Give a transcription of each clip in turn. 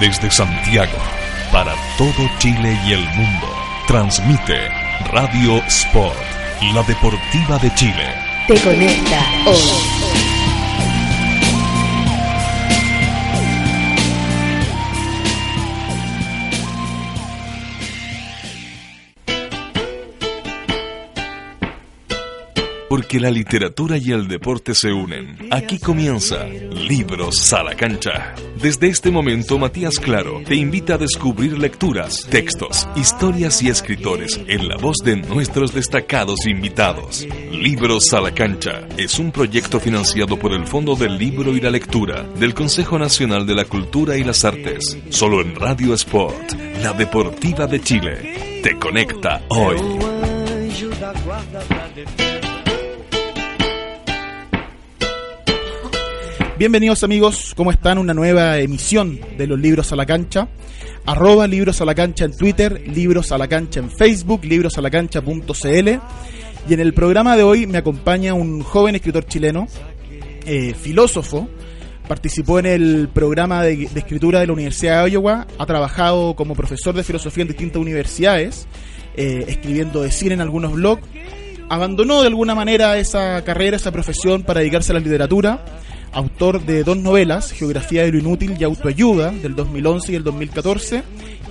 Desde Santiago, para todo Chile y el mundo, transmite Radio Sport, la deportiva de Chile. Te conecta hoy. Porque la literatura y el deporte se unen. Aquí comienza Libros a la cancha. Desde este momento, Matías Claro te invita a descubrir lecturas, textos, historias y escritores en la voz de nuestros destacados invitados. Libros a la cancha es un proyecto financiado por el Fondo del Libro y la Lectura del Consejo Nacional de la Cultura y las Artes. Solo en Radio Sport, la deportiva de Chile. Te conecta hoy. Bienvenidos amigos, ¿cómo están? Una nueva emisión de los libros a la cancha. Arroba libros a la cancha en Twitter, libros a la cancha en Facebook, librosalacancha.cl. Y en el programa de hoy me acompaña un joven escritor chileno, eh, filósofo, participó en el programa de, escritura de la Universidad de Iowa, ha trabajado como profesor de filosofía en distintas universidades, eh, escribiendo de cine en algunos blogs, abandonó de alguna manera esa carrera, esa profesión para dedicarse a la literatura autor de dos novelas, Geografía de lo Inútil y Autoayuda, del 2011 y el 2014,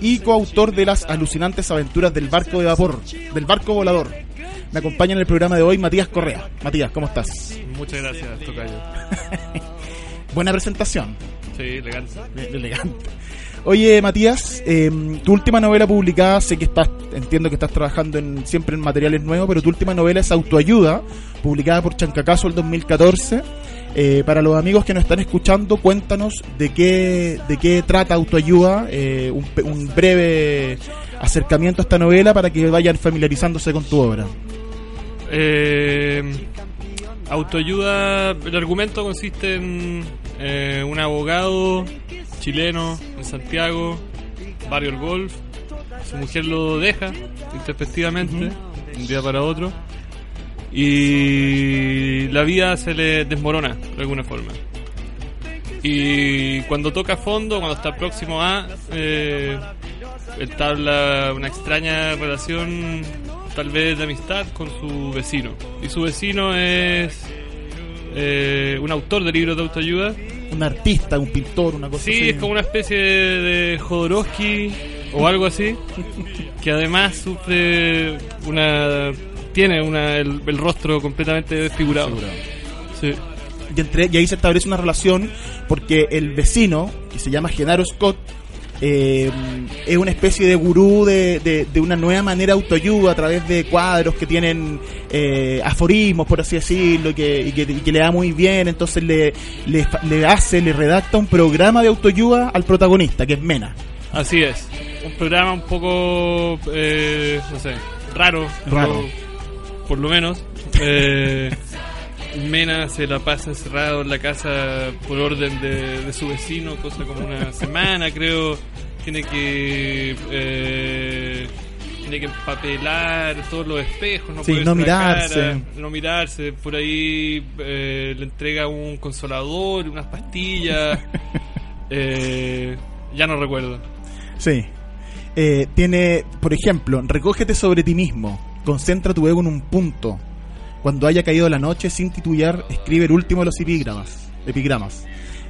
y coautor de Las alucinantes aventuras del barco de vapor, del barco volador. Me acompaña en el programa de hoy Matías Correa. Matías, ¿cómo estás? Muchas gracias, Tocayo. Buena presentación. Sí, elegante. Elegante. Oye, Matías, eh, tu última novela publicada, sé que estás, entiendo que estás trabajando en, siempre en materiales nuevos, pero tu última novela es Autoayuda, publicada por Chancacaso el 2014. Eh, para los amigos que nos están escuchando, cuéntanos de qué, de qué trata Autoayuda, eh, un, un, breve acercamiento a esta novela para que vayan familiarizándose con tu obra. Eh, autoayuda, el argumento consiste en eh, un abogado chileno en Santiago, barrio El Golf, su mujer lo deja intempestivamente, -huh. un día para otro y la vida se le desmorona de alguna forma. Y cuando toca fondo, cuando está próximo a, eh, entabla una extraña relación, tal vez de amistad, con su vecino. Y su vecino es eh, un autor de libros de autoayuda. Un artista, un pintor, una cosa sí, así. Sí, es como una especie de, de Jodorowsky o algo así, que además sufre una tiene una, el, el, rostro completamente desfigurado. Sí. Y, entre, y, ahí se establece una relación porque el vecino, que se llama Genaro Scott, eh, es una especie de gurú de, de, de, una nueva manera de autoayuda a través de cuadros que tienen eh, aforismos, por así decirlo, y que, y que, y que, le da muy bien. Entonces le, le, le hace, le redacta un programa de autoayuda al protagonista, que es Mena. Así es. Un programa un poco, eh, no sé, raro. Raro por lo menos. Eh, Mena se la pasa encerrado en la casa por orden de, de, su vecino, cosa como una semana, creo. Tiene que eh, tiene que empapelar todos los espejos, no, sí, no mirarse, cara, no mirarse. Por ahí eh, le entrega un consolador, unas pastillas. Eh, ya no recuerdo. Sí. Eh, tiene, por ejemplo, recógete sobre ti mismo concentra tu ego en un punto. Cuando haya caído la noche, sin titubear, escribe el último de los epigramas. epigramas.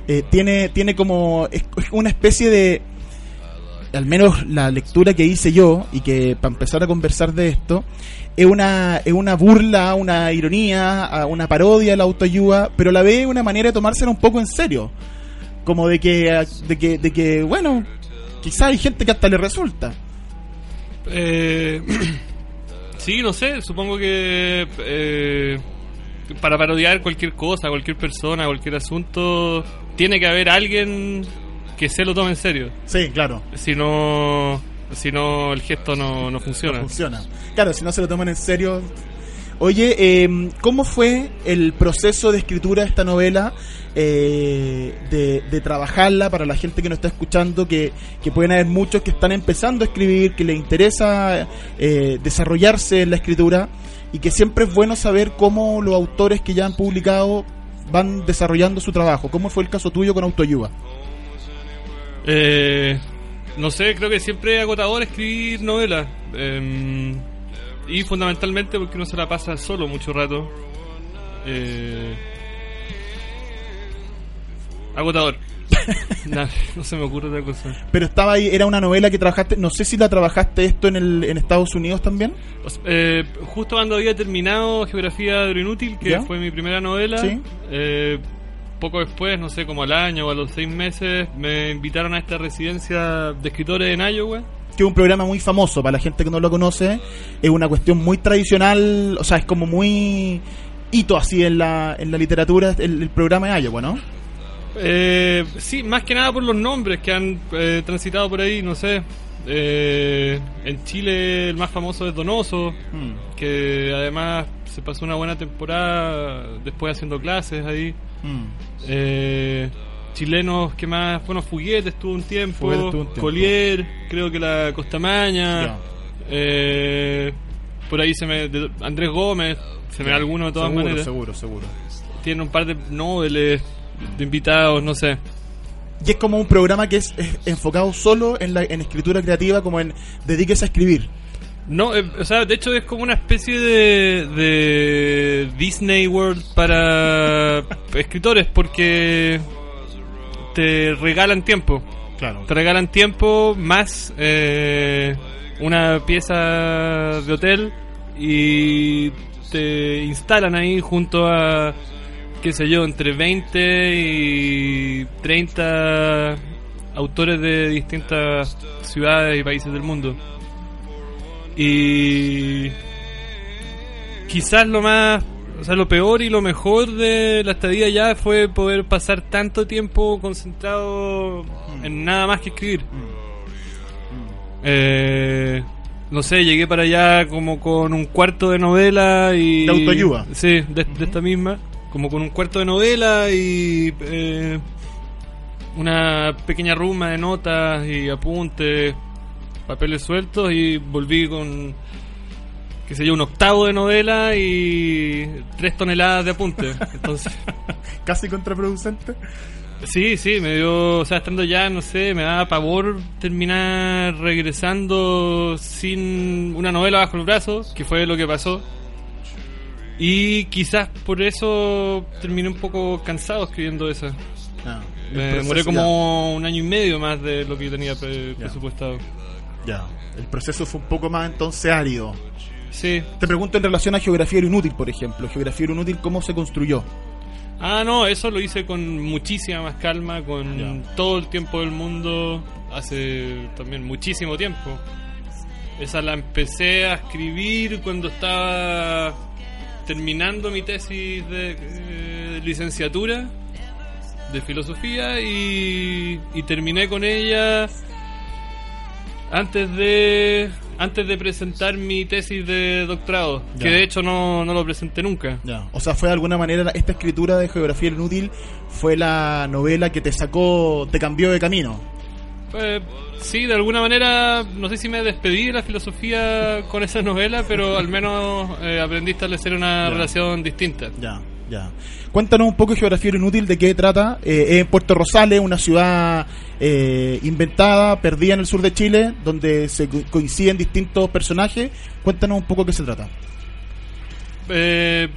Eh, tiene, tiene como es, una especie de, al menos la lectura que hice yo, y que para empezar a conversar de esto, es una, es una burla, una ironía, una parodia la autoayuda, pero la ve una manera de tomársela un poco en serio. Como de que, de que, de que bueno, quizá hay gente que hasta le resulta. Eh... Sí, no sé, supongo que eh, para parodiar cualquier cosa, cualquier persona, cualquier asunto, tiene que haber alguien que se lo tome en serio. Sí, claro. Si no, si no el gesto no, no funciona. No funciona. Claro, si no se lo toman en serio. Oye, eh, ¿cómo fue el proceso de escritura de esta novela? Eh, de, de, trabajarla para la gente que nos está escuchando, que, que, pueden haber muchos que están empezando a escribir, que les interesa eh, desarrollarse en la escritura y que siempre es bueno saber cómo los autores que ya han publicado van desarrollando su trabajo. ¿Cómo fue el caso tuyo con Autoayuda? Eh, no sé, creo que siempre es agotador escribir novelas. Y fundamentalmente porque uno se la pasa solo mucho rato. Eh, agotador. Nah, no se me ocurre otra cosa. Pero estaba ahí, era una novela que trabajaste, no sé si la trabajaste esto en, el, en Estados Unidos también. Eh, justo cuando había terminado Geografía de lo Inútil, que ¿Ya? fue mi primera novela, Sí. eh, poco después, no sé, como al año o a los seis meses, me invitaron a esta residencia de escritores en Iowa. Que es un programa muy famoso para la gente que no lo conoce, es una cuestión muy tradicional, o sea, es como muy hito así en la, en la literatura, el, el programa de Iowa, ¿no? Eh, sí, más que nada por los nombres que han eh, transitado por ahí, no sé. Eh, en Chile el más famoso es Donoso, Mm, que además se pasó una buena temporada después haciendo clases ahí. mm. Eh, chilenos que más, bueno, Fuguete estuvo un tiempo, estuvo un tiempo. Collier, creo que la Costamaña, eh, por ahí se me, de- Andrés Gómez, se me da alguno de todas seguro, maneras, Seguro, seguro. tiene un par de noveles de invitados, no sé. Y es como un programa que es, es enfocado solo en la en escritura creativa, como en dedíquese a escribir. No, eh, o sea, de hecho es como una especie de, de Disney World para escritores porque te regalan tiempo. Claro. Te regalan tiempo más eh, una pieza de hotel y te instalan ahí junto a, qué sé yo, entre 20 y 30 autores de distintas ciudades y países del mundo. Y quizás lo más, o sea, lo peor y lo mejor de la estadía ya fue poder pasar tanto tiempo concentrado en nada más que escribir. Eh, no sé, llegué para allá como con un cuarto de novela y... De autoayuda. Sí, de, de esta misma. Como con un cuarto de novela y eh, una pequeña ruma de notas y apuntes, papeles sueltos y volví con, qué sé yo, un octavo de novela y tres toneladas de apuntes. Entonces... Casi contraproducente. Sí, sí, me dio, o sea, estando ya, no sé, me daba pavor terminar regresando sin una novela bajo el brazo, que fue lo que pasó. Y quizás por eso terminé un poco cansado escribiendo esa. Ah, Me demoré como un año y medio más de lo que tenía pre- Ya. presupuestado. Ya, ya. El proceso fue un poco más entonces árido. Sí. Te pregunto en relación a Geografía de lo Inútil, por ejemplo. Geografía de lo Inútil, ¿cómo se construyó? Ah, no, eso lo hice con muchísima más calma, con todo el tiempo del mundo, hace también muchísimo tiempo. Esa la empecé a escribir cuando estaba terminando mi tesis de eh, licenciatura de filosofía y, y terminé con ella antes de antes de presentar mi tesis de doctorado, Ya. que de hecho no, no lo presenté nunca. Ya. O sea, fue de alguna manera esta escritura de Geografía Inútil fue la novela que te sacó, te cambió de camino. Eh, sí, de alguna manera, no sé si me despedí de la filosofía con esa novela, pero al menos eh, aprendí a establecer una Ya. relación distinta. Ya, ya. Cuéntanos un poco Geografía de Inútil, de qué trata. Eh, es en Puerto Rosales, una ciudad eh, inventada, perdida en el sur de Chile, donde se co- coinciden distintos personajes. Cuéntanos un poco qué se trata. Eh,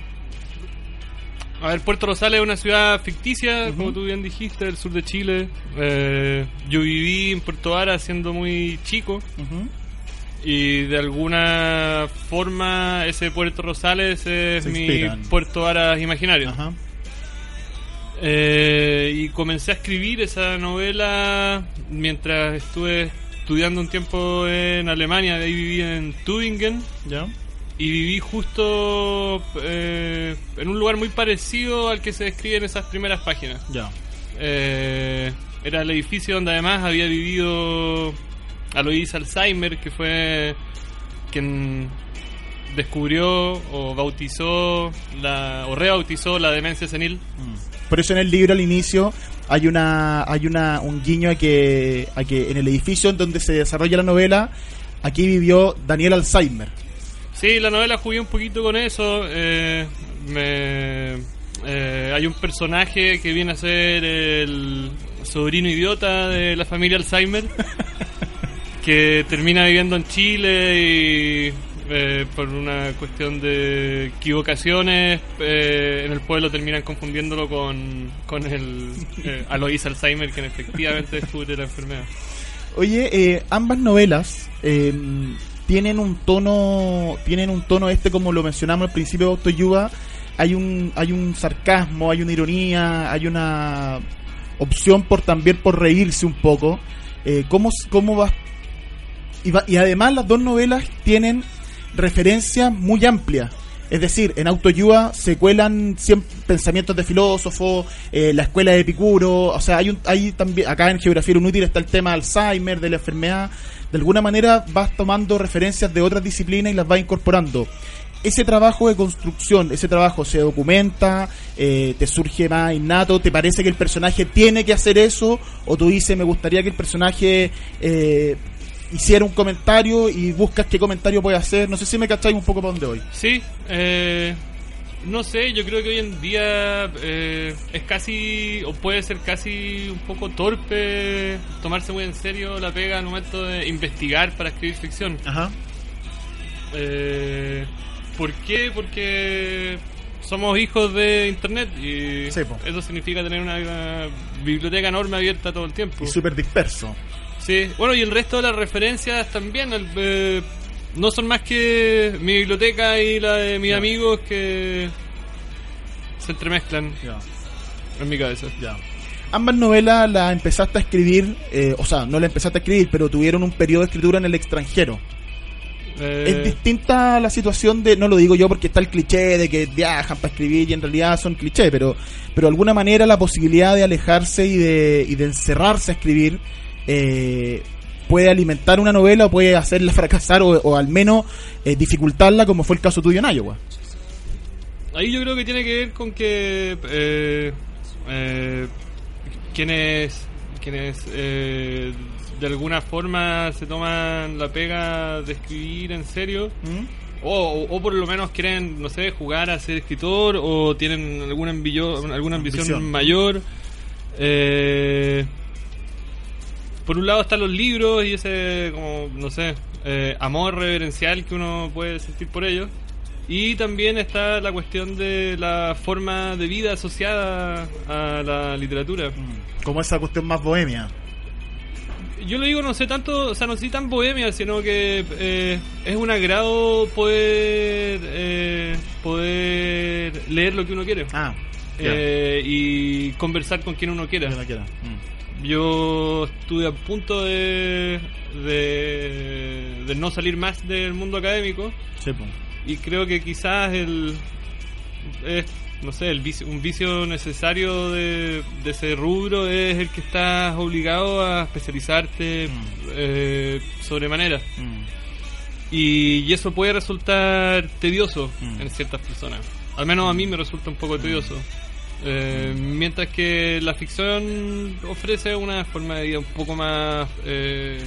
a ver, Puerto Rosales es una ciudad ficticia, como tú bien dijiste, del sur de Chile. Eh, yo viví en Puerto Vara siendo muy chico y de alguna forma ese Puerto Rosales es mi. Puerto Vara imaginario. Ajá. Eh, y comencé a escribir esa novela mientras estuve estudiando un tiempo en Alemania, de ahí viví en Tübingen Ya. y viví justo eh, en un lugar muy parecido al que se describe en esas primeras páginas. Ya. Eh, era el edificio donde además había vivido Alois Alzheimer, que fue quien descubrió o bautizó la, o rebautizó la demencia senil. Por eso en el libro al inicio hay una hay una un guiño a que a que en el edificio en donde se desarrolla la novela aquí vivió Daniel Alzheimer. Sí, la novela jugué un poquito con eso. eh, me, eh, hay un personaje que viene a ser el. Sobrino idiota de la familia Alzheimer que termina viviendo en Chile y eh, por una cuestión de equivocaciones eh, en el pueblo terminan confundiéndolo con, con el eh, Alois Alzheimer que efectivamente descubre la enfermedad. Oye, eh, ambas novelas eh, tienen un tono, tienen un tono este como lo mencionamos al principio de Autoyuba. Hay un, hay un sarcasmo, hay una ironía, hay una opción por también por reírse un poco. ¿cómo, cómo vas? Y, además las dos novelas tienen referencias muy amplias. Es decir, en Autoyuba se cuelan pensamientos de filósofos, eh, la escuela de Epicuro, o sea, hay, un, hay también, acá en Geografía Inútil está el tema de Alzheimer, de la enfermedad, de alguna manera vas tomando referencias de otras disciplinas y las vas incorporando. Ese trabajo de construcción, ese trabajo se documenta, eh, te surge más innato, te parece que el personaje tiene que hacer eso, o tú dices, me gustaría que el personaje eh, hiciera un comentario y buscas qué comentario puede hacer. No sé si me cacháis un poco para dónde voy. Sí, eh, no sé, yo creo que hoy en día eh, es casi, o puede ser casi un poco torpe tomarse muy en serio la pega al momento de investigar para escribir ficción. Ajá. Eh, ¿Por qué? Porque somos hijos de Internet y Sí, eso significa tener una, una biblioteca enorme abierta todo el tiempo. Y súper disperso. Sí, bueno, y el resto de las referencias también el- eh, no son más que mi biblioteca y la de mis Ya. amigos que se entremezclan en mi cabeza. Ambas novelas las empezaste a escribir, eh, o sea, no las empezaste a escribir, pero tuvieron un periodo de escritura en el extranjero. Eh, Es distinta la situación de, no lo digo yo porque está el cliché de que viajan para escribir y en realidad son cliché, pero, pero de alguna manera la posibilidad de alejarse y de, y de encerrarse a escribir eh, puede alimentar una novela o puede hacerla fracasar o, o al menos eh, dificultarla como fue el caso tuyo en Iowa. Ahí yo creo que tiene que ver con que eh, eh, quienes, quienes eh, de alguna forma se toman la pega de escribir en serio o, o- o por lo menos quieren, no sé, jugar a ser escritor o tienen alguna, ambillo- alguna ambición, Ambición. mayor. Eh, por un lado están los libros y ese, como, no sé, eh, amor reverencial que uno puede sentir por ellos. Y también está la cuestión de la forma de vida asociada a la literatura. Como esa cuestión más bohemia. Yo lo digo, no sé tanto, o sea, no soy tan bohemia, sino que eh, es un agrado poder eh, poder leer lo que uno quiere Ah, eh, y conversar con quien uno quiera. Ya la quiera. Mm. Yo estuve a punto de, de, de no salir más del mundo académico Sí, y creo que quizás el es, no sé el vicio- un vicio necesario de, de ese rubro es el que estás obligado a especializarte Mm. eh, sobremanera Mm. y, y eso puede resultar tedioso Mm. en ciertas personas al menos a mí me resulta un poco tedioso Eh, mientras que la ficción ofrece una forma de vida un poco más eh,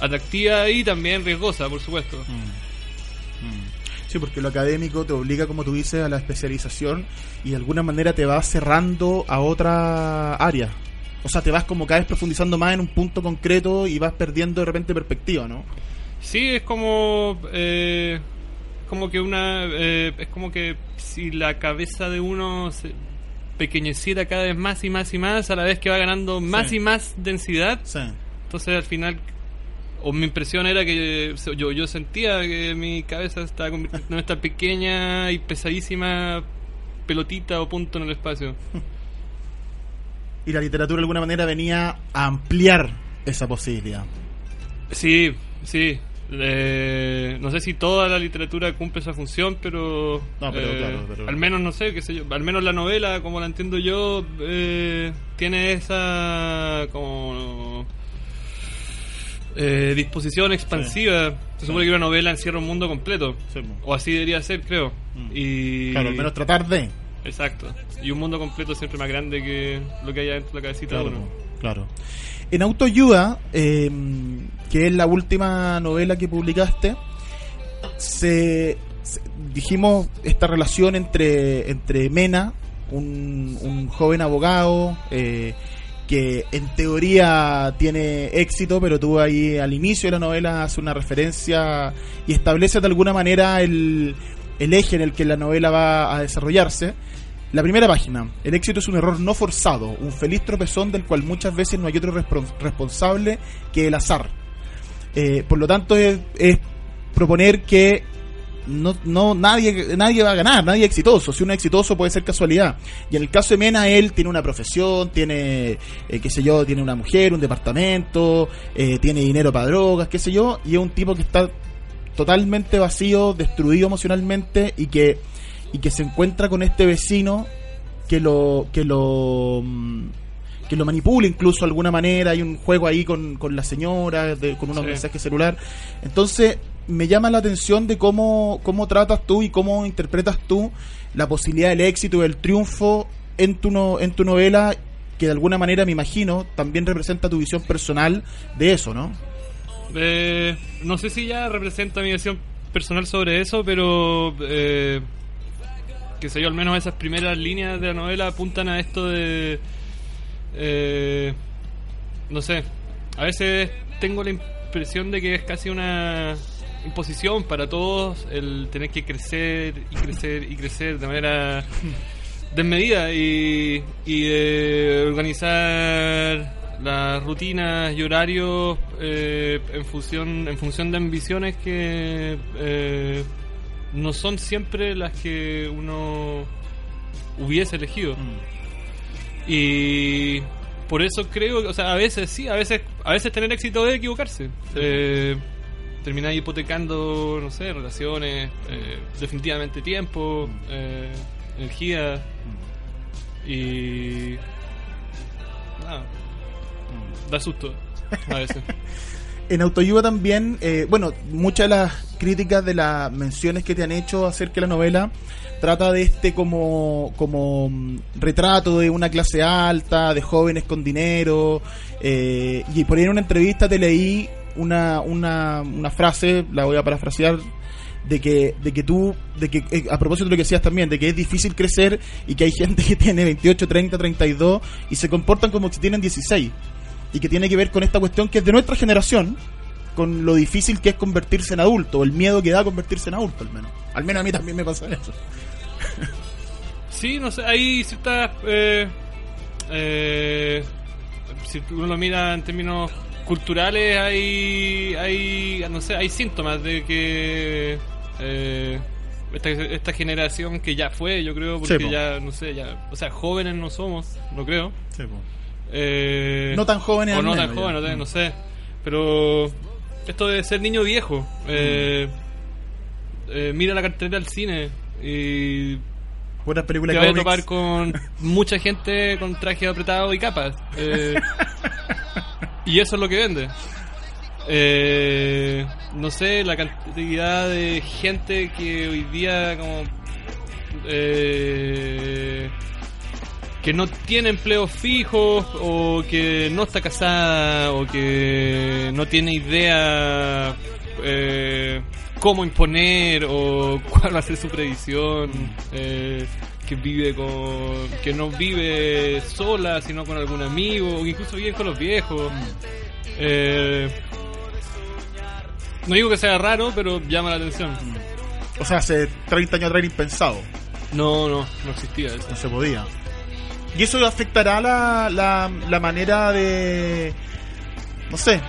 atractiva y también riesgosa por supuesto Mm. Mm. Sí, porque lo académico te obliga, como tú dices, a la especialización y de alguna manera te va cerrando a otra área. O sea, te vas como cada vez profundizando más en un punto concreto y vas perdiendo de repente perspectiva, ¿no? Sí, es como eh, como que una eh, es como que si la cabeza de uno se pequeñeciera cada vez más y más y más a la vez que va ganando más Sí. y más densidad, Sí. entonces al final o mi impresión era que yo yo sentía que mi cabeza estaba convirtiendo en esta pequeña y pesadísima pelotita o punto en el espacio. Y la literatura de alguna manera venía a ampliar esa posibilidad. Sí, sí. Eh, no sé si toda la literatura cumple esa función, pero, No, pero eh, claro, pero- al menos no sé, qué sé yo, al menos la novela, como la entiendo yo, eh, tiene esa como eh, disposición expansiva. Se supone que una novela encierra un mundo completo, Sí, o así debería ser, creo. Mm. Y Claro, al menos tratar de. exacto. Y un mundo completo siempre más grande que lo que hay dentro de la cabecita de uno. claro. En Autoayuda, eh, que es la última novela que publicaste, se, dijimos esta relación entre, entre Mena, un, un joven abogado, eh, que en teoría tiene éxito, pero tú ahí al inicio de la novela hace una referencia y establece de alguna manera el, el eje en el que la novela va a desarrollarse. La primera página, el éxito es un error no forzado, un feliz tropezón del cual muchas veces no hay otro respons- responsable que el azar. Eh, por lo tanto, es, es proponer que no, no nadie, nadie va a ganar, nadie es exitoso. Si uno es exitoso puede ser casualidad. Y en el caso de Mena, él tiene una profesión, tiene, eh, qué sé yo, tiene una mujer, un departamento, eh, tiene dinero para drogas, qué sé yo, y es un tipo que está totalmente vacío, destruido emocionalmente y que, y que se encuentra con este vecino que lo, que lo, mm, que lo manipula incluso de alguna manera, hay un juego ahí con, con la señora, de- con unos Sí. mensajes celular. Entonces, me llama la atención de cómo, cómo tratas tú y cómo interpretas tú la posibilidad del éxito y del triunfo en tu, no, en tu novela, que de alguna manera, me imagino, también representa tu visión personal de eso, ¿no? Eh, no sé si ya representa mi visión personal sobre eso, pero eh, que sé yo, al menos esas primeras líneas de la novela apuntan a esto de... eh, no sé, a veces tengo la impresión de que es casi una imposición para todos el tener que crecer y crecer y crecer de manera desmedida y, y eh, organizar las rutinas y horarios eh, en función en función de ambiciones que eh, no son siempre las que uno hubiese elegido. Y por eso creo que, o sea a veces sí a veces a veces tener éxito es equivocarse. Eh, terminar hipotecando no sé relaciones eh, definitivamente tiempo eh, energía. Y nada da susto a veces En Autoayuda también, eh, bueno, muchas de las críticas de las menciones que te han hecho acerca de la novela trata de este como, como mm, retrato de una clase alta, de jóvenes con dinero, eh, y por ahí en una entrevista te leí una, una, una frase, la voy a parafrasear, de que, de que tú, de que, eh, a propósito de lo que decías también, de que es difícil crecer y que hay gente que tiene 28, 30, 32 y se comportan como si tienen 16 y que tiene que ver con esta cuestión que es de nuestra generación, con lo difícil que es convertirse en adulto, o el miedo que da convertirse en adulto, al menos. Al menos a mí también me pasa eso. Sí, no sé, hay ciertas... Eh, eh, si uno lo mira en términos culturales, hay, hay, no sé, hay síntomas de que eh, esta, esta generación que ya fue, yo creo, porque Sí, po. ya, no sé, ya, o sea, jóvenes no somos, no creo. Eh, No tan jóvenes o no menos, tan jóvenes, no, sé, no sé. Pero esto de ser niño viejo. Eh, eh, mira la cartelera del cine y Buenas películas te vas a topar con mucha gente con traje apretado y capas. Eh, y eso es lo que vende. Eh, no sé, la cantidad de gente que hoy día como... Eh, que no tiene empleos fijos o que no está casada o que no tiene idea eh, cómo imponer o cuál va a ser su previsión eh, que vive con que no vive sola sino con algún amigo o incluso vive con los viejos Eh, no digo que sea raro pero llama la atención O sea, hace 30 años atrás era impensado. no no no existía eso No se podía. ¿Y eso afectará la, la, la manera de... No sé,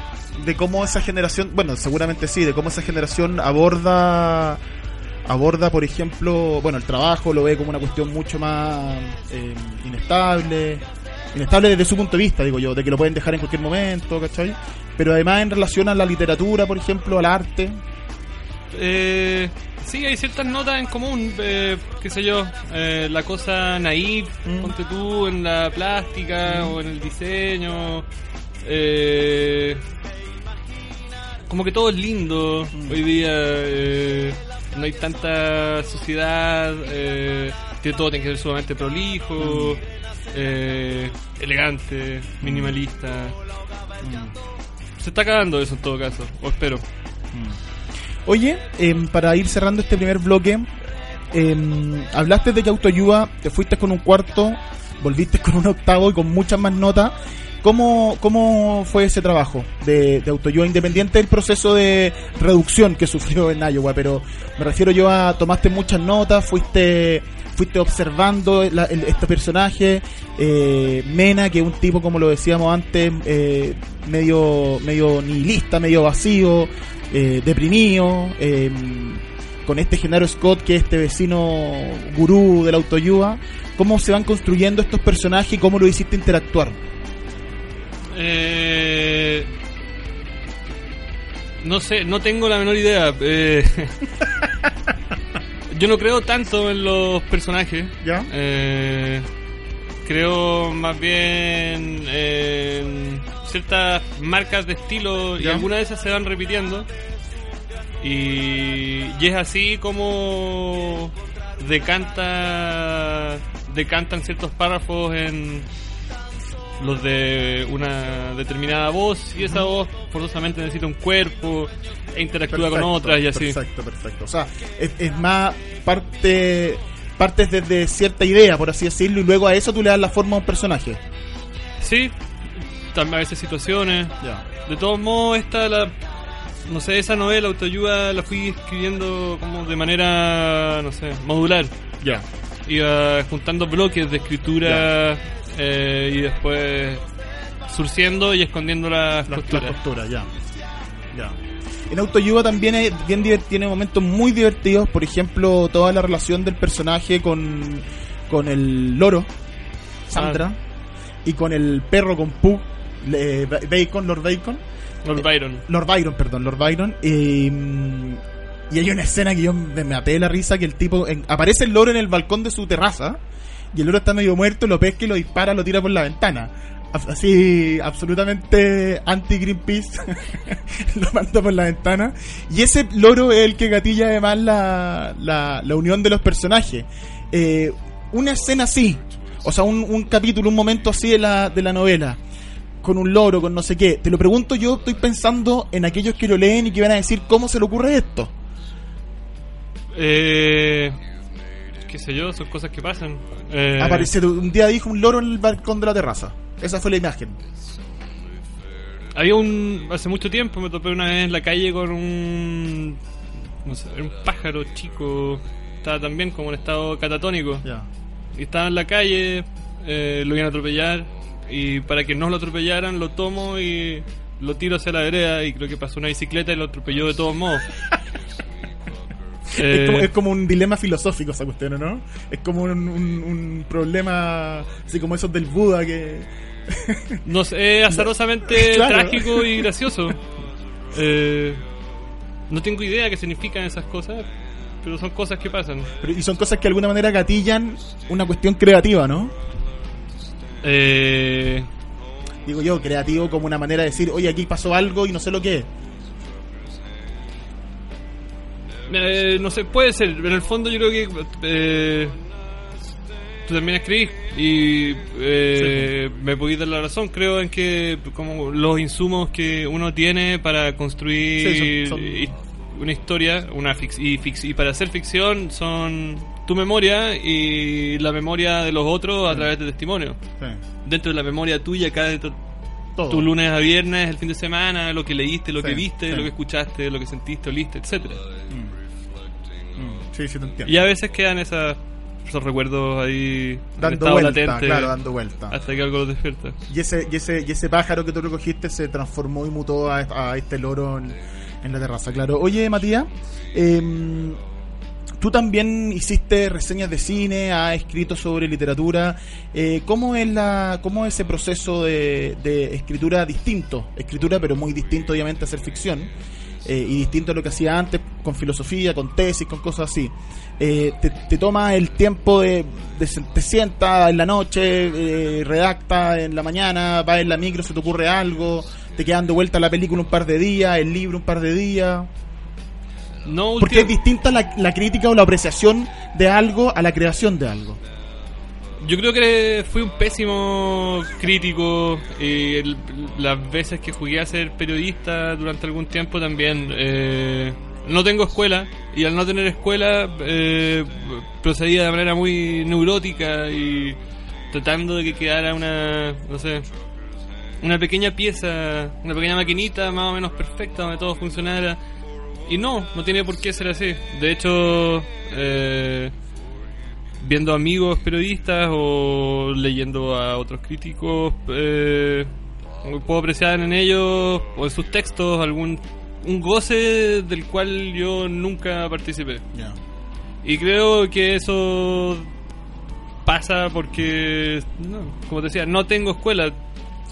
de cómo esa generación... Bueno, seguramente sí, de cómo esa generación aborda... Aborda, por ejemplo, bueno, el trabajo lo ve como una cuestión mucho más eh, inestable. Inestable desde su punto de vista, digo yo, de que lo pueden dejar en cualquier momento, ¿cachai? Pero además en relación a la literatura, por ejemplo, al arte. Eh, sí, hay ciertas notas en común, eh, qué sé yo, eh, la cosa naive, Mm. ponte tú, en la plástica o en el diseño. eh, como que todo es lindo hoy día, eh, no hay tanta suciedad, eh, que todo tiene que ser sumamente prolijo, eh, elegante, minimalista. Se está acabando eso en todo caso, o espero. Oye, em, para ir cerrando este primer bloque, em, hablaste de que autoayuda, te fuiste con un cuarto, volviste con un octavo y con muchas más notas. ¿Cómo, ¿Cómo fue ese trabajo de, de autoayuda independiente del proceso de reducción que sufrió en Iowa? Pero me refiero yo a tomaste muchas notas, fuiste fuiste observando la- el- este personaje, eh, Mena, que es un tipo, como lo decíamos antes, eh, medio, medio nihilista, medio vacío, eh, deprimido, eh, con este Genaro Scott, que es este vecino gurú de la autoayuda. ¿Cómo se van construyendo estos personajes y cómo lo hiciste interactuar? Eh, no sé, no tengo la menor idea. Eh, yo no creo tanto en los personajes. ¿Ya? Eh, creo más bien en ciertas marcas de estilo y algunas de esas se van repitiendo. Y, y es así como decanta decantan ciertos párrafos en los de una determinada voz y esa voz forzosamente necesita un cuerpo e interactúa con otras y así. Perfecto, perfecto. O sea, es, es más parte partes desde cierta idea, por así decirlo, y luego a eso tú le das la forma a un personaje. Sí, también a veces situaciones. De todos modos, esta la no sé, esa novela autoayuda la fui escribiendo como de manera, no sé, modular. Ya. Iba juntando bloques de escritura eh, y después surciendo y escondiendo las La, la costuras. costura, ya. Ya. En autoayuda también es bien tiene momentos muy divertidos, por ejemplo, toda la relación del personaje con, con el loro, Sandra, y con el perro con Pooh, le- Bacon, Lord Bacon. Lord Byron. Lord Byron, perdón, Lord Byron. Y, mm, y hay una escena que yo me, me la risa que el tipo en- aparece el loro en el balcón de su terraza y el loro está medio muerto, lo pesca y lo dispara, lo tira por la ventana. Así, absolutamente anti-Greenpeace. lo manda por la ventana. Y ese loro es el que gatilla además la, la, la unión de los personajes. Eh, una escena así, o sea, un, un capítulo, un momento así de la, de la novela con un loro, con no sé qué. Te lo pregunto yo, estoy pensando en aquellos que lo leen y que van a decir cómo se le ocurre esto. Eh, qué sé yo, son cosas que pasan. Eh, Aparece, un día dijo un loro en el balcón de la terraza. Esa fue la imagen. Había un. Hace mucho tiempo me topé una vez en la calle con un. No sé, un pájaro chico. Estaba también como en estado catatónico. Ya. Y estaba en la calle, eh, lo iban a atropellar. Y para que no lo atropellaran, lo tomo y lo tiro hacia la vereda. Y creo que pasó una bicicleta y lo atropelló de todos modos. Eh, Es, como, es como un dilema filosófico esa cuestión, ¿no? Es como un, un- un problema, así como esos del Buda que... No sé, azarosamente Claro. trágico y gracioso. Eh, no tengo idea qué significan esas cosas, pero son cosas que pasan. pero- y son cosas que de alguna manera gatillan una cuestión creativa, ¿no? Eh, Digo yo, creativo como una manera de decir, oye, aquí pasó algo y no sé lo que es. Eh, no sé, puede ser. En el fondo yo creo que eh, tú también escribís y eh, me podéis dar la razón. Creo en que como los insumos que uno tiene para construir Sí, son- son- hi- una historia, una fix- y, fix- y para hacer ficción son tu memoria y la memoria de los otros a través de testimonios. Sí. Dentro de la memoria tuya, cada Todo. tu lunes a viernes, el fin de semana, lo que leíste, lo Sí, que viste, sí. lo que escuchaste, lo que sentiste, oliste, etcétera. Mm, Sí, sí, te entiendo. Y a veces quedan esas, esos recuerdos ahí dando vuelta, latente claro, dando vuelta. hasta que algo los despierta. Y ese, y ese, y ese pájaro que tú recogiste se transformó y mutó a, a este loro en, en la terraza, claro. Oye, Matías, em, tú también hiciste reseñas de cine, has escrito sobre literatura. Eh, ¿Cómo es la, cómo es ese proceso de, de escritura distinto? Escritura, pero muy distinto, obviamente, a hacer ficción. Eh, y distinto a lo que hacía antes con filosofía, con tesis, con cosas así. Eh, te, te toma el tiempo de, te sientas en la noche, eh, redacta en la mañana, vas en la micro, se te ocurre algo, te quedan de vuelta la película un par de días, el libro un par de días. No, Porque es distinta la, la crítica o la apreciación de algo a la creación de algo. Yo creo que fui un pésimo crítico y el- las veces que jugué a ser periodista durante algún tiempo también. eh, no tengo escuela y al no tener escuela eh, procedía de manera muy neurótica y tratando de que quedara una, no sé, una pequeña pieza, una pequeña maquinita más o menos perfecta donde todo funcionara. Y no, no tiene por qué ser así. De hecho, eh, viendo amigos periodistas o leyendo a otros críticos, eh, puedo apreciar en ellos o en sus textos algún un goce del cual yo nunca participé. Y creo que eso pasa porque, no, como te decía, no tengo escuela,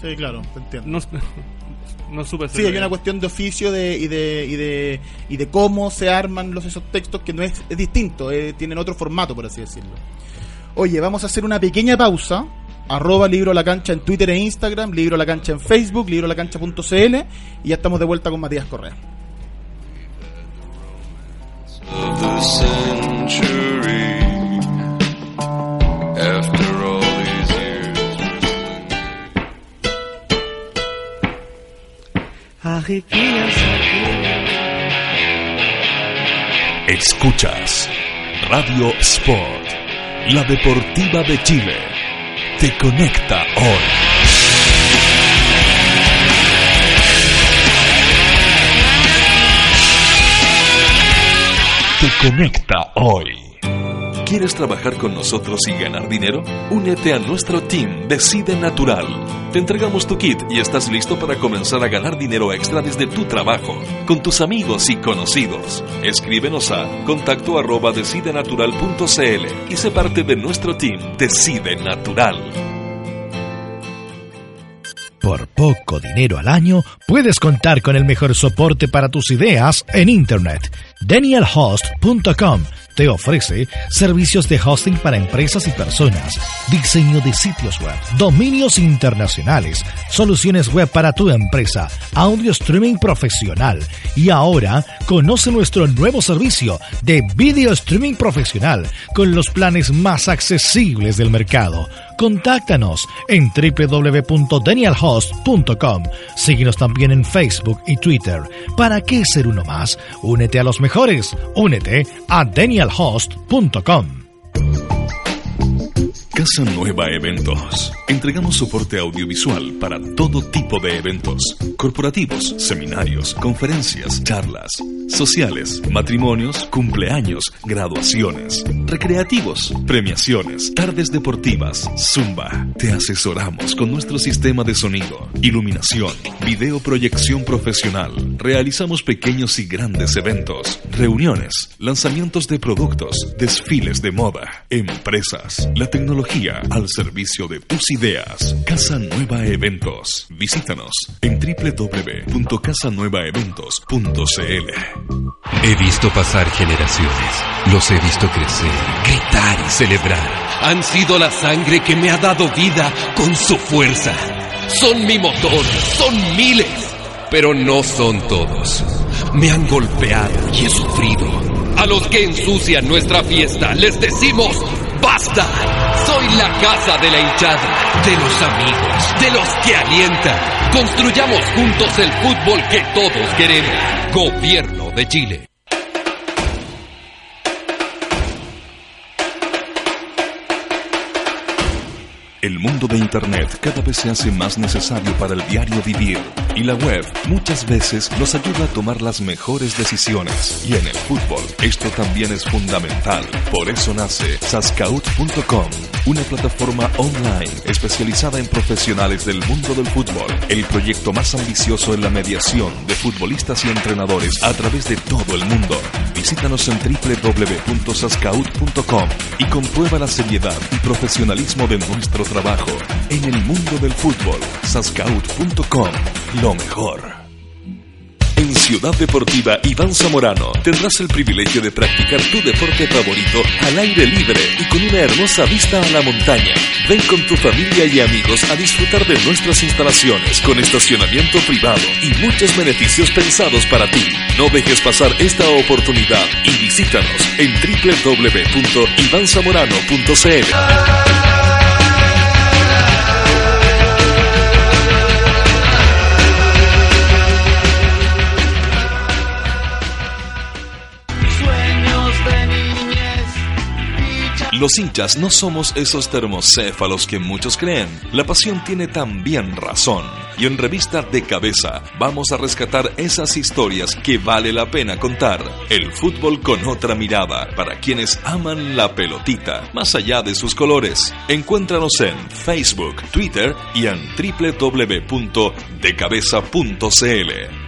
Sí, claro, te entiendo. no, no supe Sí, hay una cuestión de oficio de, y, de, y, de, y de cómo se arman los, esos textos que no es, es distinto, eh, tienen otro formato, por así decirlo. Oye, vamos a hacer una pequeña pausa. Arroba Libro La Cancha en Twitter e Instagram, Libro La Cancha en Facebook, librolacancha.cl y ya estamos de vuelta con Matías Correa. Escuchas Radio Sport, la deportiva de Chile. Te conecta hoy. Te conecta hoy. ¿Quieres trabajar con nosotros y ganar dinero? Únete a nuestro team Decide Natural. Te entregamos tu kit y estás listo para comenzar a ganar dinero extra desde tu trabajo, con tus amigos y conocidos. Escríbenos a contacto arroba decidenatural.cl y sé parte de nuestro team Decide Natural. Por poco dinero al año, puedes contar con el mejor soporte para tus ideas en Internet. DanielHost.com te ofrece servicios de hosting para empresas y personas, diseño de sitios web, dominios internacionales, soluciones web para tu empresa, audio streaming profesional y ahora conoce nuestro nuevo servicio de video streaming profesional con los planes más accesibles del mercado. Contáctanos en www.danielhost.com. Síguenos también en Facebook y Twitter. ¿Para qué ser uno más? Únete a los mejores. Únete a danielhost.com. Casa Nueva Eventos. Entregamos soporte audiovisual para todo tipo de eventos. Corporativos, seminarios, conferencias, charlas, sociales, matrimonios, cumpleaños, graduaciones, recreativos, premiaciones, tardes deportivas, zumba. Te asesoramos con nuestro sistema de sonido, iluminación, video proyección profesional. Realizamos pequeños y grandes eventos, reuniones, lanzamientos de productos, desfiles de moda, empresas, la tecnología al servicio de tus ideas. Casa Nueva Eventos. Visítanos en www.casanuevaeventos.cl. He visto pasar generaciones, los he visto crecer, gritar y celebrar. Han sido la sangre que me ha dado vida con su fuerza. Son mi motor, son miles, pero no son todos. Me han golpeado y he sufrido. A los que ensucian nuestra fiesta les decimos, ¡basta! Soy la casa de la hinchada, de los amigos, de los que alientan. Construyamos juntos el fútbol que todos queremos. Gobierno de Chile. El mundo de Internet cada vez se hace más necesario para el diario vivir y la web muchas veces nos ayuda a tomar las mejores decisiones. Y en el fútbol esto también es fundamental. Por eso nace Sascaut.com, una plataforma online especializada en profesionales del mundo del fútbol. El proyecto más ambicioso en la mediación de futbolistas y entrenadores a través de todo el mundo. Visítanos en www.sascaut.com y comprueba la seriedad y profesionalismo de nuestro trabajo en el mundo del fútbol. Sascaut.com, lo mejor. En Ciudad Deportiva Iván Zamorano tendrás el privilegio de practicar tu deporte favorito al aire libre y con una hermosa vista a la montaña. Ven con tu familia y amigos a disfrutar de nuestras instalaciones con estacionamiento privado y muchos beneficios pensados para ti. No dejes pasar esta oportunidad y visítanos en www.ivanzamorano.cl. Los hinchas no somos esos termocéfalos que muchos creen. La pasión tiene también razón. Y en Revista de Cabeza vamos a rescatar esas historias que vale la pena contar. El fútbol con otra mirada para quienes aman la pelotita, más allá de sus colores. Encuéntranos en Facebook, Twitter y en www.decabeza.cl.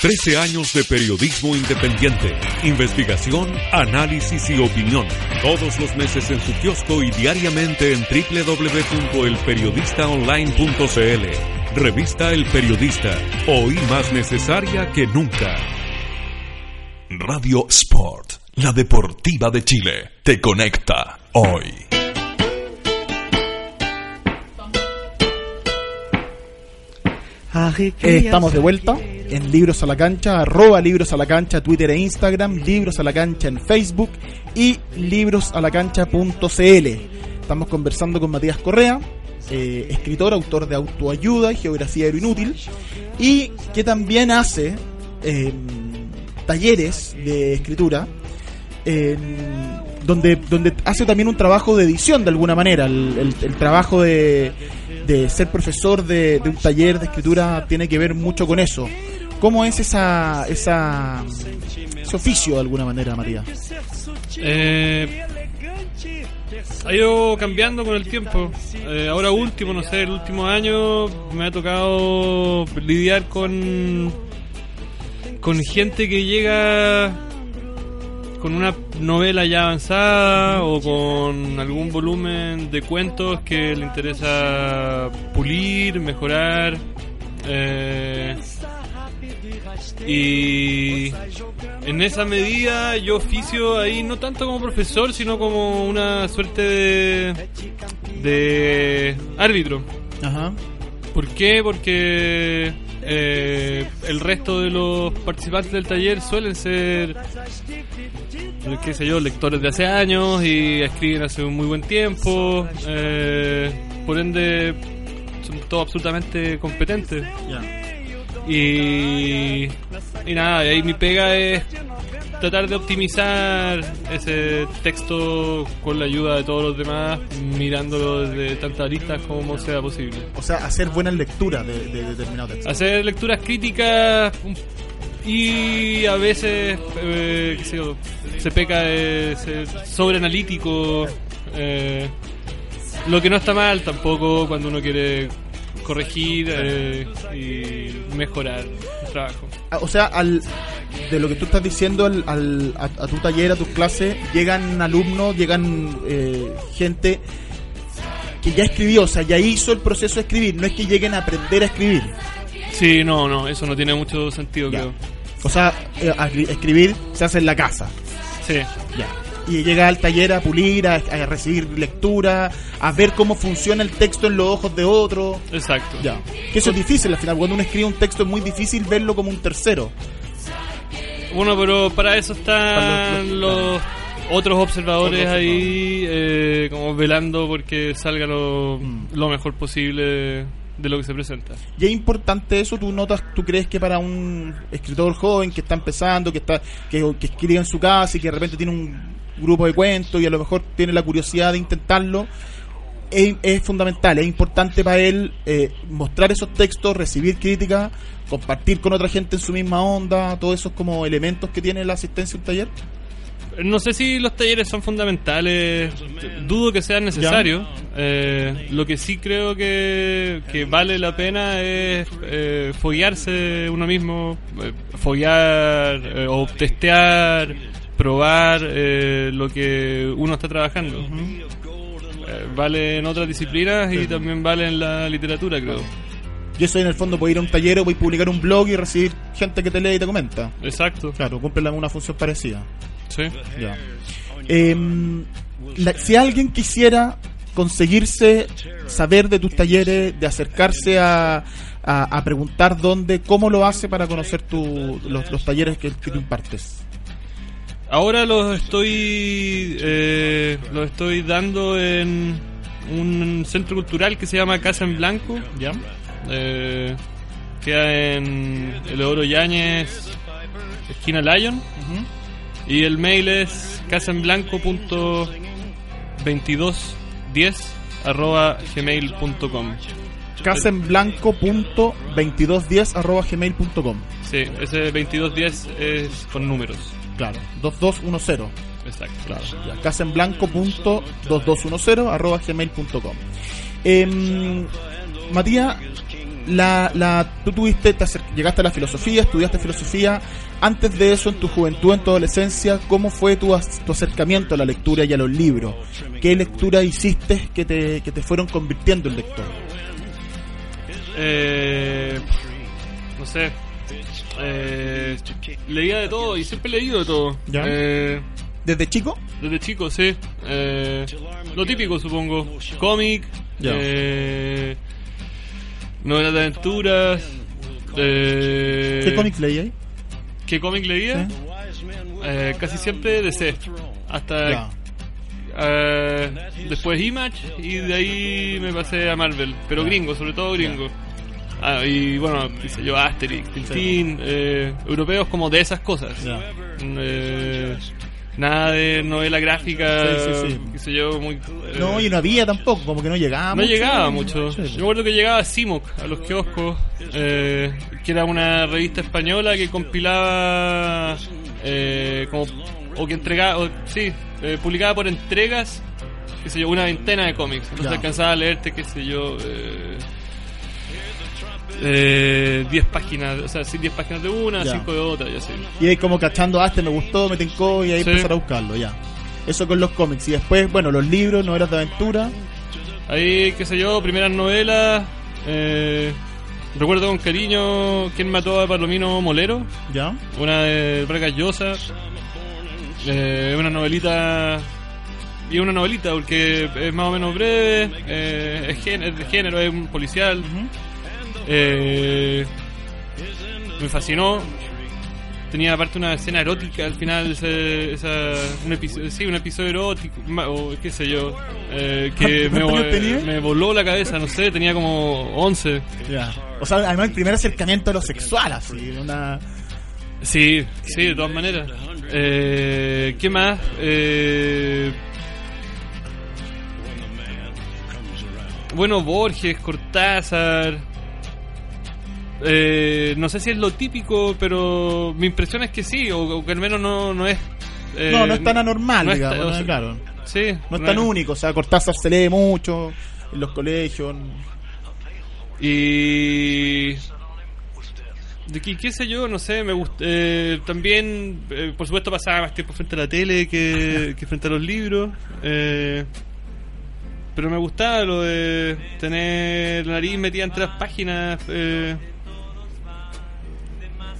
Trece años de periodismo independiente, investigación, análisis y opinión. Todos los meses en su kiosco y diariamente en www.elperiodistaonline.cl. Revista El Periodista, hoy más necesaria que nunca. Radio Sport, la deportiva de Chile, te conecta hoy. Estamos de vuelta en Libros a la Cancha, arroba Libros a la Cancha, Twitter e Instagram, Libros a la Cancha en Facebook y librosalacancha.cl. Estamos conversando con Matías Correa, eh, escritor, autor de autoayuda y geografía de lo inútil, y que también hace eh, talleres de escritura. en- donde, donde hace también un trabajo de edición de alguna manera. El trabajo de, de ser profesor de, un taller de escritura tiene que ver mucho con eso. ¿Cómo es esa, esa ese oficio de alguna manera, María? Eh, ha ido cambiando con el tiempo. Eh, ahora último, no sé, el último año me ha tocado lidiar con con gente que llega con una novela ya avanzada o con algún volumen de cuentos que le interesa pulir, mejorar. eh, y en esa medida yo oficio ahí no tanto como profesor, sino como una suerte de, de árbitro. Ajá. ¿Por qué? Porque eh, el resto de los participantes del taller suelen ser, qué sé yo, lectores de hace años y escriben hace un muy buen tiempo. eh, por ende, son todos absolutamente competentes. Y, y nada, y ahí mi pega es tratar de optimizar ese texto con la ayuda de todos los demás, mirándolo desde tantas aristas como sea posible. O sea, hacer buenas lecturas de, de determinado texto. Hacer lecturas críticas y a veces eh, qué sé yo, se peca de ser sobreanalítico, eh, lo que no está mal tampoco cuando uno quiere corregir eh, y mejorar el trabajo. Ah, O sea, al, de lo que tú estás diciendo, al, al- a, a tu taller, a tus clases, llegan alumnos, llegan eh, gente que ya escribió, o sea, ya hizo el proceso de escribir, no es que lleguen a aprender a escribir. Sí, no, no, eso no tiene mucho sentido, Ya. creo. O sea, eh, escribir se hace en la casa. Sí. Ya. Y llega al taller a pulir, a, a recibir lectura, a ver cómo funciona el texto en los ojos de otro. Exacto. Ya. Que eso es difícil al final. Cuando uno escribe un texto es muy difícil verlo como un tercero. Bueno, pero para eso están los- los otros observadores Otros ahí, eh, como velando porque salga lo, Mm. lo mejor posible de, de lo que se presenta. Y es importante eso, tú notas, tú crees que para un escritor joven que está empezando, que está que, que escribe en su casa y que de repente tiene un grupo de cuentos y a lo mejor tiene la curiosidad de intentarlo, es, es fundamental, es importante para él eh, mostrar esos textos, recibir críticas, compartir con otra gente en su misma onda, todos esos como elementos que tiene la asistencia a un taller. No sé si los talleres son fundamentales, dudo que sean necesarios. Eh, lo que sí creo que, que vale la pena es eh, foguearse uno mismo, eh, foguear eh, o testear, probar eh, lo que uno está trabajando. Eh, vale en otras disciplinas y también vale en la literatura, creo. Y eso en el fondo puede ir a un taller puede publicar un blog y recibir gente que te lee y te comenta. Exacto. Claro, cumple la- una función parecida. Sí. Ya. Em, la- si alguien quisiera conseguirse saber de tus talleres, de acercarse a, a, a preguntar dónde, cómo lo hace para conocer tu, los, los talleres que, que tú impartes. Ahora los estoy eh, los estoy dando en un centro cultural que se llama Casa en Blanco. ¿Ya? Eh, queda en el Oro Yáñez esquina Lion. Y el mail es casenblanco.2210 arroba gmail.com. casenblanco.2210 arroba gmail.com Sí, ese 2210 es con números. Claro, 2210. Exacto. Claro, ya. casenblanco.2210 arroba gmail.com Em, Matías, la, la, tú tuviste, te llegaste a la filosofía, estudiaste filosofía. Antes de eso, en tu juventud, en tu adolescencia, ¿cómo fue tu, tu acercamiento a la lectura y a los libros? ¿Qué lectura hiciste que te, que te fueron convirtiendo en lector? Eh, no sé. Eh, leía de todo y siempre he leído de todo. Ya. Eh, ¿Desde chico? desde chico, sí. Eh, lo típico, supongo. Cómic. Novelas de aventuras. eh, ¿Qué cómics leí ahí? ¿Qué cómic leía? Eh, casi siempre DC. Hasta Ya. eh, después Image y de ahí me pasé a Marvel. Pero gringo, sobre todo gringo. Ah, y bueno, sé yo, Asterix, Tintín, eh, europeos como de esas cosas. Eh, nada de novela gráfica, Sí, sí, sí. qué sé yo, muy... No, y no había tampoco, como que no llegaba no mucho. llegaba mucho. Sí. Yo me acuerdo que llegaba Simoc a los kioscos, eh, que era una revista española que compilaba, eh, como, o que entregaba, o, sí, eh, publicaba por entregas, qué sé yo, una veintena de cómics. Entonces Ya. alcanzaba a leerte, qué sé yo, eh, eh, 10 páginas, o sea, sí, 10 páginas de una, Ya. 5 de otra, y así. Y ahí como cachando, ah, este me gustó, me tincó y ahí Sí. empezar a buscarlo, ya. Eso con los cómics. Y después, bueno, los libros, novelas de aventura. Ahí, qué sé yo, primeras novelas. Eh, recuerdo con cariño quién mató a Palomino Molero, Ya. una de Bragas Llosa, eh, una novelita. Y una novelita porque es más o menos breve, eh, es de género, es un policial. Eh, me fascinó. Tenía aparte una escena erótica al final, ese- esa, un episodio, sí, un episodio erótico, o qué sé yo, eh, que me, me voló la cabeza, no sé, tenía como 11. Ya. O sea, además el primer acercamiento a lo sexual, así, una... Sí, sí, de todas maneras. Eh, ¿Qué más? Eh, bueno, Borges, Cortázar. Eh, no sé si es lo típico, pero mi impresión es que sí, o, o que al menos no, no es. eh, no, no es tan anormal, no digamos, tan- o claro. Sí, No es tan único, o sea, Cortázar se lee mucho en los colegios. Y. De qué, qué sé yo, no sé, me gusta. eh, también, eh, por supuesto, pasaba más tiempo frente a la tele que, que frente a los libros. eh, pero me gustaba lo de tener la nariz metida entre las páginas. eh,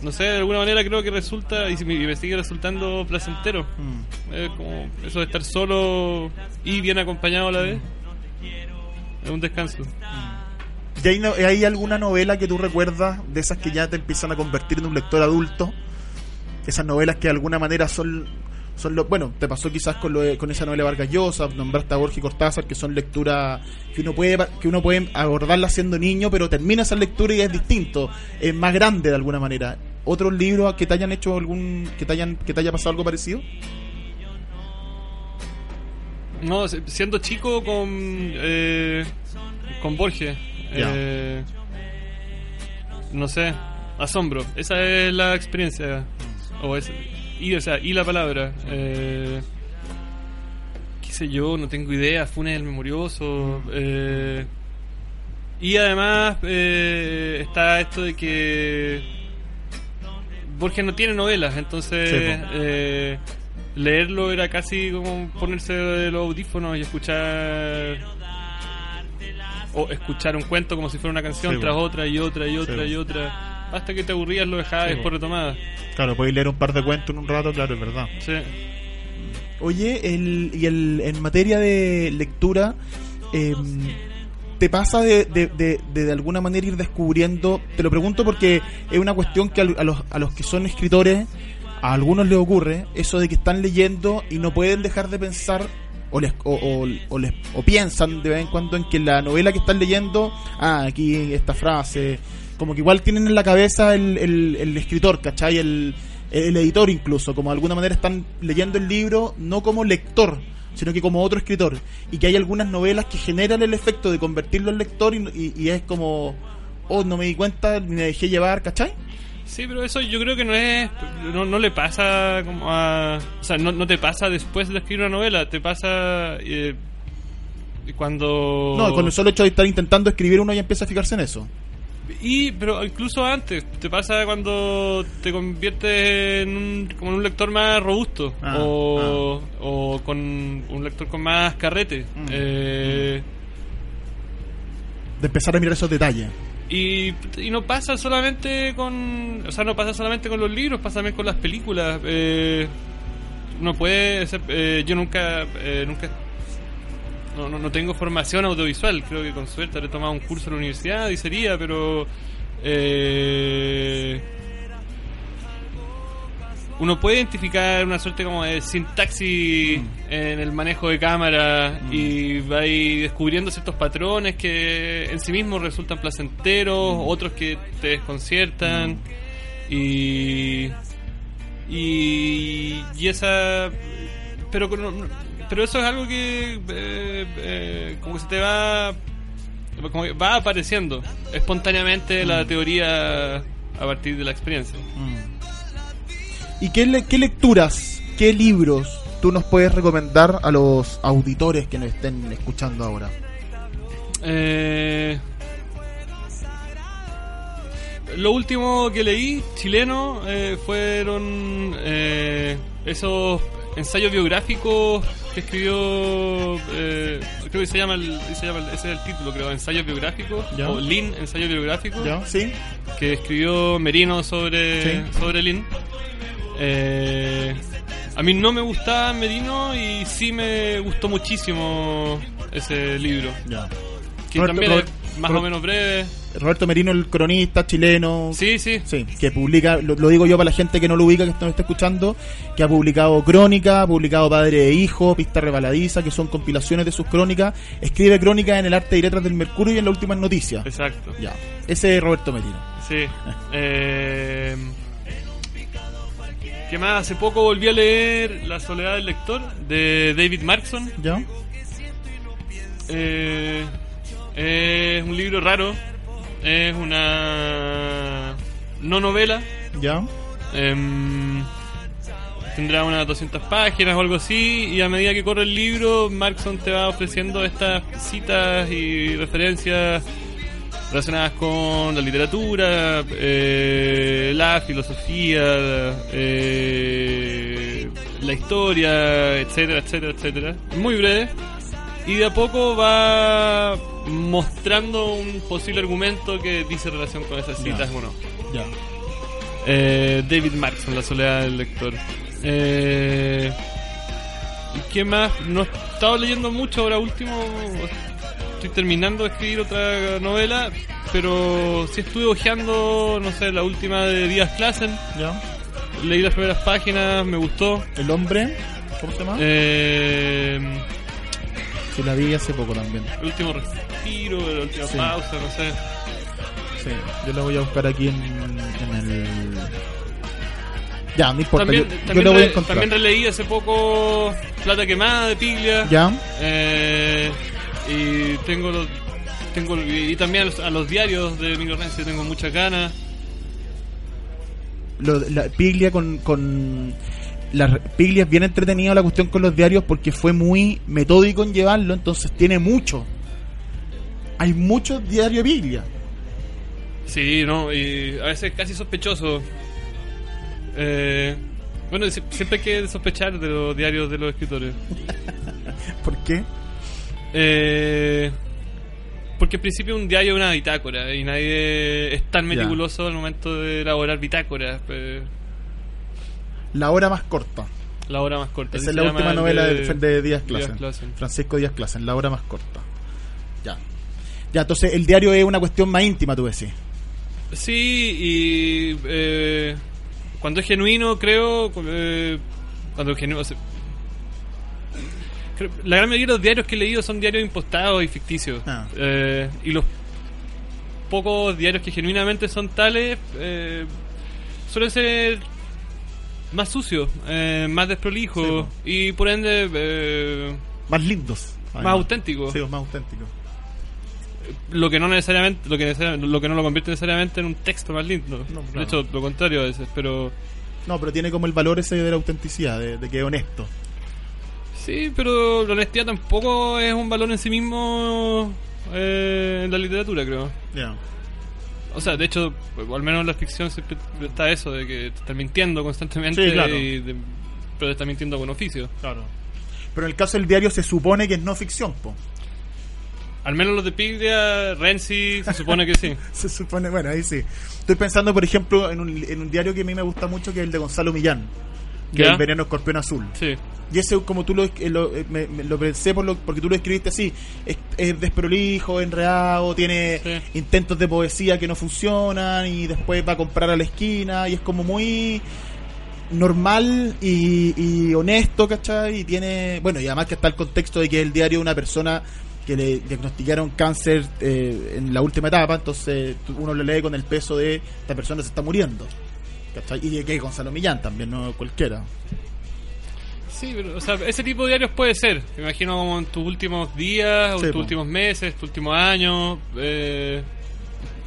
no sé, de alguna manera creo que resulta, y, me, sigue resultando placentero. Mm. Es como eso de estar solo y bien acompañado a la vez. Es un descanso. ¿Y hay, no- hay alguna novela que tú recuerdas de esas que ya te empiezan a convertir en un lector adulto? Esas novelas que de alguna manera son, son lo, bueno, te pasó quizás con, lo de- con esa novela Vargas Llosa, nombraste a Borges y Cortázar, que son lecturas que uno puede que uno puede abordarla siendo niño, pero termina esa lectura y es distinto, es más grande de alguna manera. ¿Otros libros que te hayan hecho algún, que te hayan, que te haya pasado algo parecido? No, siendo chico con eh, con Borges. Eh, no sé, asombro. Esa es la experiencia. O es, y, o sea, y la palabra. Eh, qué sé yo, no tengo idea. Funes el memorioso. eh, y además eh, está esto de que Borges no tiene novelas, entonces Sí, eh, leerlo era casi como ponerse los audífonos y escuchar o escuchar un cuento como si fuera una canción Sí, tras otra y otra y otra y otra hasta que te aburrías lo dejabas Sí, después retomabas Claro, podéis leer un par de cuentos en un rato, claro, es verdad. sí. Oye, el, y el, en materia de lectura, eh, ¿te pasa de, de, de, de, alguna manera ir descubriendo? Te lo pregunto porque es una cuestión que al- a, los, a los que son escritores, a algunos les ocurre, eso de que están leyendo y no pueden dejar de pensar o, les, o, o, o les, o piensan de vez en cuando en que la novela que están leyendo, ah, aquí esta frase, como que igual tienen en la cabeza el, el, el escritor, ¿cachai? El, el editor incluso, como de alguna manera están leyendo el libro no como lector, sino que como otro escritor. Y que hay algunas novelas que generan el efecto de convertirlo en lector y, y- y es como, oh, no me di cuenta, ni me dejé llevar, ¿cachai? Sí, pero eso yo creo que no es. No, no le pasa como a. O sea, no, no te pasa después de escribir una novela, te pasa. eh, cuando. No, con el solo hecho de estar intentando escribir uno ya empieza a fijarse en eso. Y, pero incluso antes, te pasa cuando te conviertes en un, como en un lector más robusto Ah, o, o con un lector con más carrete. Mm, Eh, De empezar a mirar esos detalles. y, y no pasa solamente con. O sea, no pasa solamente con los libros, pasa también con las películas. Eh, uno puede. ser- eh, yo nunca. eh, nunca no, no, no tengo formación audiovisual. Creo que con suerte habré tomado un curso en la universidad y sería, pero. Eh, uno puede identificar una suerte como de sintaxis en el manejo de cámara y va ahí descubriendo ciertos patrones que en sí mismos resultan placenteros, otros que te desconciertan y y, y esa pero con- pero eso es algo que eh, eh, como que se te va como que va apareciendo espontáneamente la teoría a partir de la experiencia. ¿Y qué, le- qué lecturas, qué libros tú nos puedes recomendar a los auditores que nos estén escuchando ahora? Eh, lo último que leí chileno eh, fueron eh, esos ensayos biográficos que escribió eh, creo que se llama, el- se llama el- ese es el título creo ensayos biográficos Ya. o Lin ensayos biográficos ¿Ya? ¿Sí? que escribió Merino sobre, Sí. sobre Lin. Eh, a mí no me gustaba Merino y sí me gustó muchísimo ese libro. Ya. Que Roberto- también Robert- es más o menos breve. Roberto Merino, el cronista chileno. Sí, sí. Sí, que publica, lo, lo digo yo para la gente que no lo ubica, que no está escuchando, que ha publicado Crónica, ha publicado Padre e Hijo, Pista Rebaladiza, que son compilaciones de sus crónicas. Escribe crónicas en el arte y letras del Mercurio y en las últimas noticias. Exacto. Ya, ese es Roberto Merino. Sí. Eh, ¿Qué más? Hace poco volví a leer La soledad del lector de David Markson. ¿Ya? Eh, es un libro raro. Es una no novela. ¿Ya? Em, tendrá unas 200 páginas o algo así. Y a medida que corre el libro, Markson te va ofreciendo estas citas y referencias relacionadas con la literatura, eh, la filosofía, eh, la historia, etcétera, etcétera, etcétera. Muy breve. Y de a poco va mostrando un posible argumento que dice relación con esas citas o no. Ya. Eh, David Markson, La soledad del lector. Eh, ¿Y qué más? No he estado leyendo mucho ahora último. Estoy terminando de escribir otra novela, pero sí estuve hojeando, no sé, la última de Díaz Klassen. ¿Ya? Leí las primeras páginas, me gustó. El hombre, ¿cómo se llama? Eh, La vi hace poco también. el último respiro, la última Sí. pausa, no sé. Sí, yo la voy a buscar aquí en, en el. Ya, no importa, También, yo, yo también, voy a encontrar. también releí hace poco Plata Quemada de Piglia. ¿Ya? Eh, y tengo los, tengo y también a los, a los diarios de Renzi tengo muchas ganas. Lo, la Piglia con, con la Piglia es bien entretenida la cuestión con los diarios porque fue muy metódico en llevarlo, entonces tiene mucho. Hay muchos diarios de Piglia. Sí, no, y a veces casi sospechoso. Eh, bueno, si- siempre hay que sospechar de los diarios de los escritores. ¿Por qué? Eh, porque en principio un diario es una bitácora y nadie es tan Ya. meticuloso al momento de elaborar bitácoras. pues, La hora más corta. la hora más corta. Esa es la última el novela de, de Díaz Díaz Clasen. Clasen. Francisco Díaz Clasen, la hora más corta. Ya. Ya, entonces el diario es una cuestión más íntima, tú decís. Sí, y eh, cuando es genuino, creo, eh, cuando es genuino... o sea, creo- la gran mayoría de los diarios que he leído son diarios impostados y ficticios. Ah. Eh, y los pocos diarios que genuinamente son tales eh, suelen ser más sucio, eh, más desprolijo y por ende eh, Más lindos. más auténtico. Sí, más auténticos. Lo que no necesariamente, lo que, necesariamente- lo que no lo convierte necesariamente en un texto más lindo. No, De hecho, lo contrario a veces, pero No, pero tiene como el valor ese de la autenticidad, de, de que es honesto. sí, pero la honestidad tampoco es un valor en sí mismo eh, en la literatura, creo. Ya. O sea, de hecho, o al menos en la ficción siempre está eso de que te están mintiendo constantemente, Sí, claro. y de- pero te están mintiendo con oficio. Claro. Pero en el caso del diario se supone que es no ficción, po. Al menos los de Piglia, Renzi, se supone que sí. Se supone, bueno, ahí sí. Estoy pensando, por ejemplo, en un, en un diario que a mí me gusta mucho, que es el de Gonzalo Millán. Que es ¿Ya? el Veneno Escorpión Azul. Sí. Y ese, como tú lo, eh, lo- eh, me, me lo pensé por lo, porque tú lo escribiste así, es, es desprolijo, enredado, tiene Sí. intentos de poesía que no funcionan y después va a comprar a la esquina y es como muy normal y, y honesto, ¿cachai? Y tiene, bueno, y además que está el contexto de que el diario de una persona que le diagnosticaron cáncer eh, en la última etapa, entonces uno lo lee con el peso de esta persona se está muriendo. ¿Cachai? Y de que Gonzalo Millán también, no cualquiera. Sí, pero, o sea, ese tipo de diarios puede ser. Me imagino como en tus últimos días, o Sí, en tus po. últimos meses, tus últimos años, eh,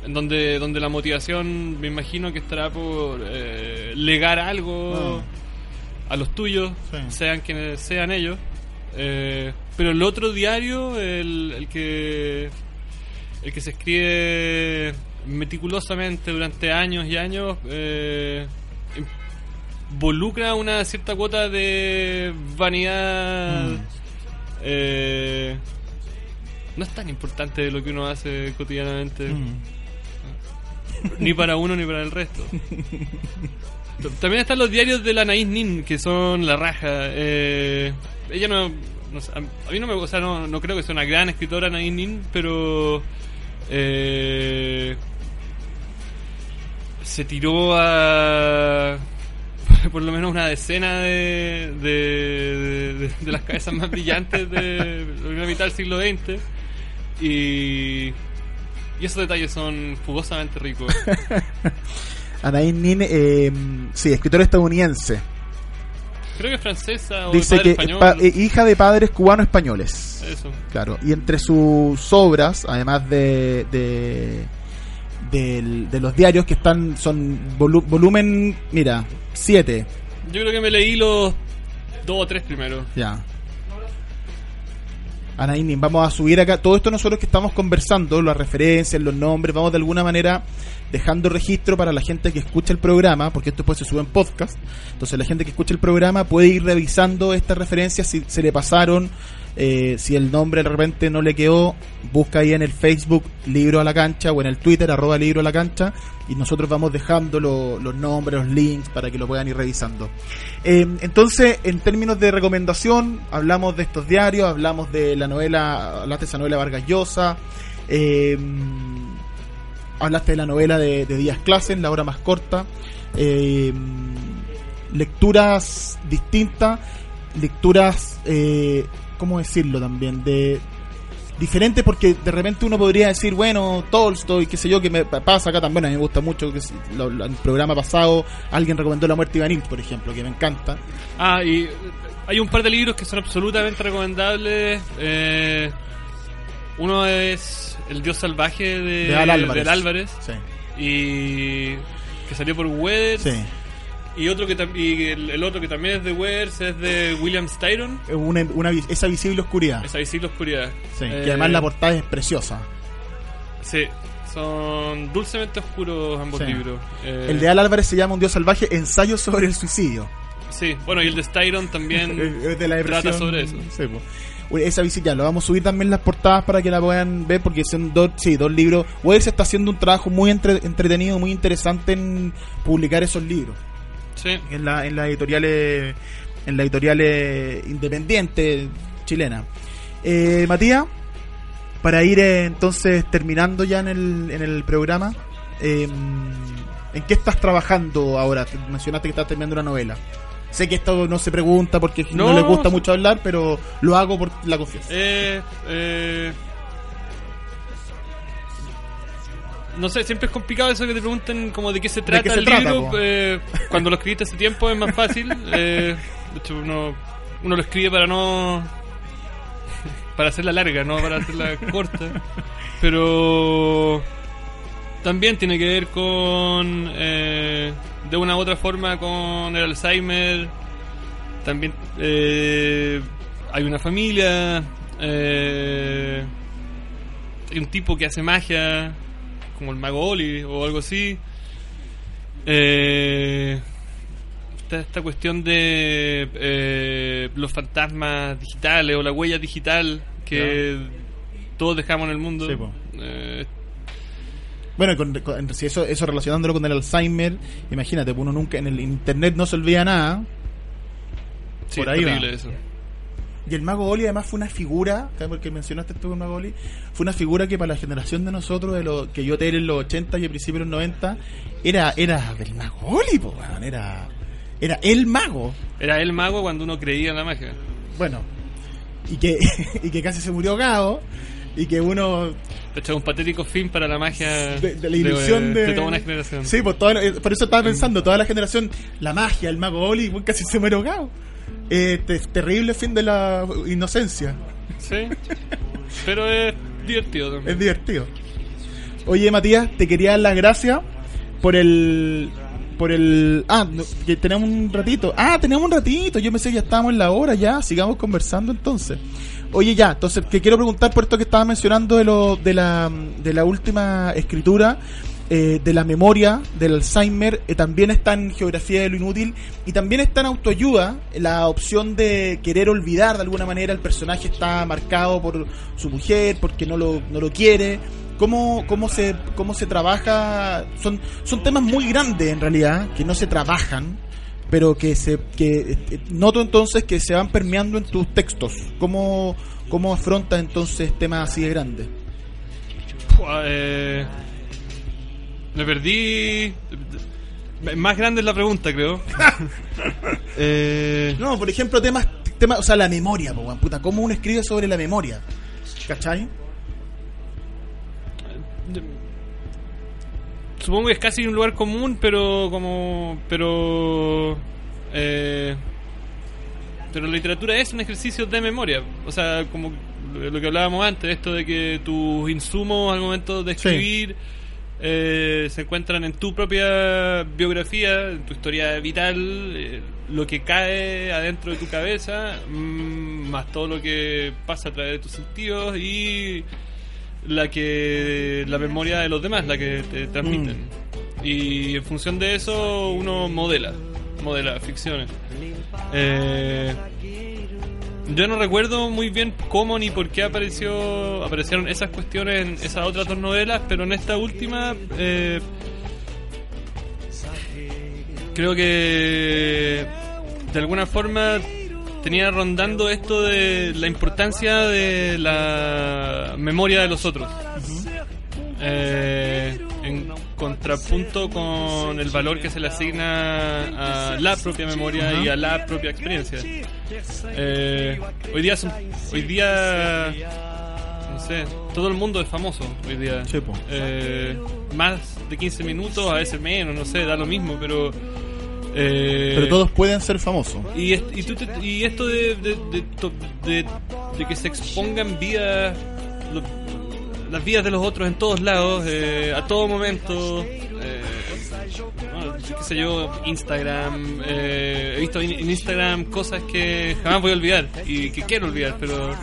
en donde, donde la motivación me imagino que estará por eh, legar algo a los tuyos, Sí. sean quienes sean ellos. Eh, pero el otro diario, el, el que el que se escribe meticulosamente durante años y años, eh, involucra una cierta cuota de vanidad. Mm. eh, no es tan importante lo que uno hace cotidianamente, Mm. ni para uno ni para el resto. También están los diarios de la Anaís Nin, que son la raja. Eh, ella no, a mí no me, o sea, no, no creo que sea una gran escritora Anaís Nin, pero eh, se tiró a por lo menos una decena de, de, las cabezas más brillantes de la primera mitad del siglo XX y, y esos detalles son fugosamente ricos. Anaïs Nin, eh, sí, escritora estadounidense. Creo que es francesa o Dice que español. pa- eh, hija de padres cubano-españoles. Eso. Claro, y entre sus obras, además de, de, de los diarios que están, son volu- volumen, mira, 7, Yo creo que me leí los dos o tres primeros. ya. Anaïs Nin, vamos a subir acá, todo esto nosotros que estamos conversando, las referencias, los nombres, vamos de alguna manera dejando registro para la gente que escucha el programa, porque esto después se sube en podcast, entonces la gente que escucha el programa puede ir revisando estas referencias si se le pasaron, eh, si el nombre de repente no le quedó, busca ahí en el Facebook Libro a la Cancha o en el Twitter arroba Libro a la Cancha y nosotros vamos dejando lo- los nombres, los links para que lo puedan ir revisando. Eh, entonces, en términos de recomendación, hablamos de estos diarios, hablamos de la novela, hablaste de esa novela Vargas Llosa, eh, hablaste de la novela de, de Díaz Clasen, la hora más corta, lecturas distintas, lecturas, ¿cómo decirlo también? De diferentes porque de repente uno podría decir, bueno, Tolstoy, qué sé yo, que me pa- pasa acá también, a mí me gusta mucho, que lo- el programa pasado alguien recomendó La muerte Ivanil, por ejemplo, que me encanta. Ah, y eh, hay un par de libros que son absolutamente recomendables. Eh, uno es El Dios Salvaje de, De Al Álvarez. del Álvarez Sí, y que salió por Weathers. sí. Y otro que y el, el otro que también es de Weathers es de William Styron. Una, esa visible oscuridad. Esa visible oscuridad. Sí, Eh, que además la portada es preciosa. Sí, son dulcemente oscuros ambos Sí. libros. Eh, El de Al Álvarez se llama Un Dios Salvaje, ensayo sobre el suicidio. Sí, bueno, y el de Styron también de la trata sobre eso. Sí, Esa visita, lo vamos a subir también las portadas para que la puedan ver, porque son dos, sí, dos libros. Weber se está haciendo un trabajo muy entre- entretenido, muy interesante en publicar esos libros. Sí. En la, en la editoriales, en la editoriales independiente chilena. Eh, Matías, para ir eh, entonces terminando ya en el, en el programa, eh, ¿en qué estás trabajando ahora? Te- Mencionaste que estás terminando una novela. Sé que esto no se pregunta porque no, No, les gusta mucho hablar, pero lo hago por la confianza. Eh, eh, no sé, siempre es complicado eso que te pregunten como de qué se qué trata se el trata, libro. eh, cuando lo escribiste hace tiempo es más fácil. eh, de hecho, uno, uno lo escribe para no. para hacerla larga, no para hacerla corta. Pero. También tiene que ver con. eh, de una u otra forma con el Alzheimer. También eh, hay una familia. eh, hay un tipo que hace magia, como el mago Oli o algo así. Eh, está esta cuestión de eh, los fantasmas digitales o la huella digital que todos dejamos en el mundo. Sí. Eh, Bueno, con, con- si eso, eso relacionándolo con el Alzheimer, imagínate, uno nunca en el internet no se olvida nada. sí, Por ahí va. eso. Y el mago Oli además fue una figura, porque mencionaste tú el mago Oli, fue una figura que para la generación de nosotros, de lo que yo te en los 80 y a principios de los 90, era, era del mago Oli, po, era, era el mago. Era el mago cuando uno creía en la magia. Bueno, y que, y que casi se murió ahogado, y que uno un patético fin para la magia de, de la ilusión de, toda una generación. Sí, pues toda la- eh, por eso estaba pensando, toda la generación, la magia, el mago Oli, casi se muere ahogado. Eh, te- terrible fin de la inocencia. Sí. Pero es divertido también. Es divertido. Oye, Matías, te quería dar las gracias por el. Por el. Ah, no, que tenemos un ratito. Ah, tenemos un ratito. Yo pensé que ya estábamos en la hora ya. Sigamos conversando entonces. Oye, ya, entonces, que quiero preguntar por esto que estaba mencionando de, lo, de, la, de la última escritura, eh, de la memoria, del Alzheimer, eh, también está en Geografía de lo Inútil y también está en Autoayuda, la opción de querer olvidar de alguna manera el personaje está marcado por su mujer, porque no lo, no lo quiere. ¿Cómo, cómo, se, ¿Cómo se trabaja? Son, son temas muy grandes en realidad, que no se trabajan, pero que se que eh, noto entonces que se van permeando en tus textos. ¿Cómo, cómo afrontas entonces temas así de grandes? Me perdí. Más grande es la pregunta, creo. eh, No, por ejemplo, temas, temas o sea, la memoria, po, puta, ¿cómo uno escribe sobre la memoria? ¿Cachai? supongo que es casi un lugar común, pero como. Pero. Eh, pero la literatura es un ejercicio de memoria. O sea, como lo que hablábamos antes, esto de que tus insumos al momento de Sí. Eh, se encuentran en tu propia biografía, en tu historia vital, eh, lo que cae adentro de tu cabeza, mm, más todo lo que pasa a través de tus sentidos y la que la memoria de los demás, la que te transmiten. Y en función de eso uno modela, modela ficciones. Eh, yo no recuerdo muy bien cómo ni por qué apareció aparecieron esas cuestiones en esas otras dos novelas, pero en esta última eh, creo que de alguna forma tenía rondando esto de la importancia de la memoria de los otros. Eh, en contrapunto con el valor que se le asigna a la propia memoria y a la propia experiencia. Eh, hoy día son- hoy día no sé, todo el mundo es famoso hoy día. Eh, más de 15 minutos, a veces menos, no sé, da lo mismo, pero eh, Pero todos pueden ser famosos. y, est- y, tú te- y esto de, de, de to- de- de que se expongan lo- las vidas de los otros en todos lados, eh, a todo momento. eh, bueno, qué sé yo, Instagram. eh, he visto en Instagram cosas que jamás voy a olvidar y que quiero olvidar, pero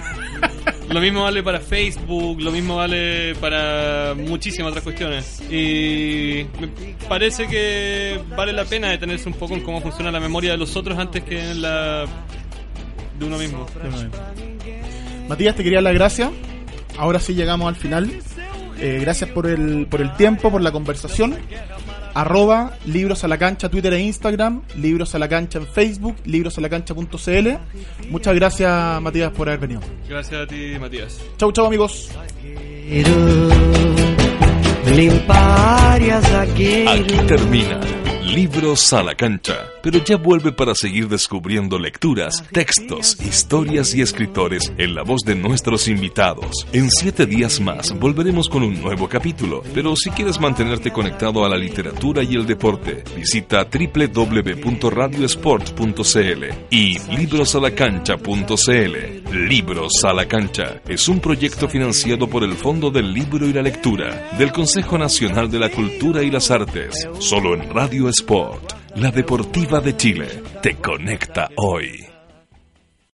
lo mismo vale para Facebook, lo mismo vale para muchísimas otras cuestiones. Y me parece que vale la pena detenerse un poco en cómo funciona la memoria de los otros antes que en la de uno mismo. Matías, te quería dar las gracias. Ahora sí llegamos al final. Eh, gracias por el, por el tiempo, por la conversación. Arroba Libros a la Cancha, Twitter e Instagram. Libros a la Cancha en Facebook. Librosalacancha.cl. Muchas gracias, Matías, por haber venido. Gracias a ti, Matías. Chau, chau, amigos. Aquí termina Libros a la cancha, pero ya vuelve para seguir descubriendo lecturas, textos, historias y escritores en la voz de nuestros invitados. En siete días más volveremos con un nuevo capítulo, pero si quieres mantenerte conectado a la literatura y el deporte, visita www.radiosport.cl y librosalacancha.cl. Libros a la cancha es un proyecto financiado por el Fondo del Libro y la Lectura del Consejo Nacional de la Cultura y las Artes, solo en Radio Sport, la deportiva de Chile, te conecta hoy.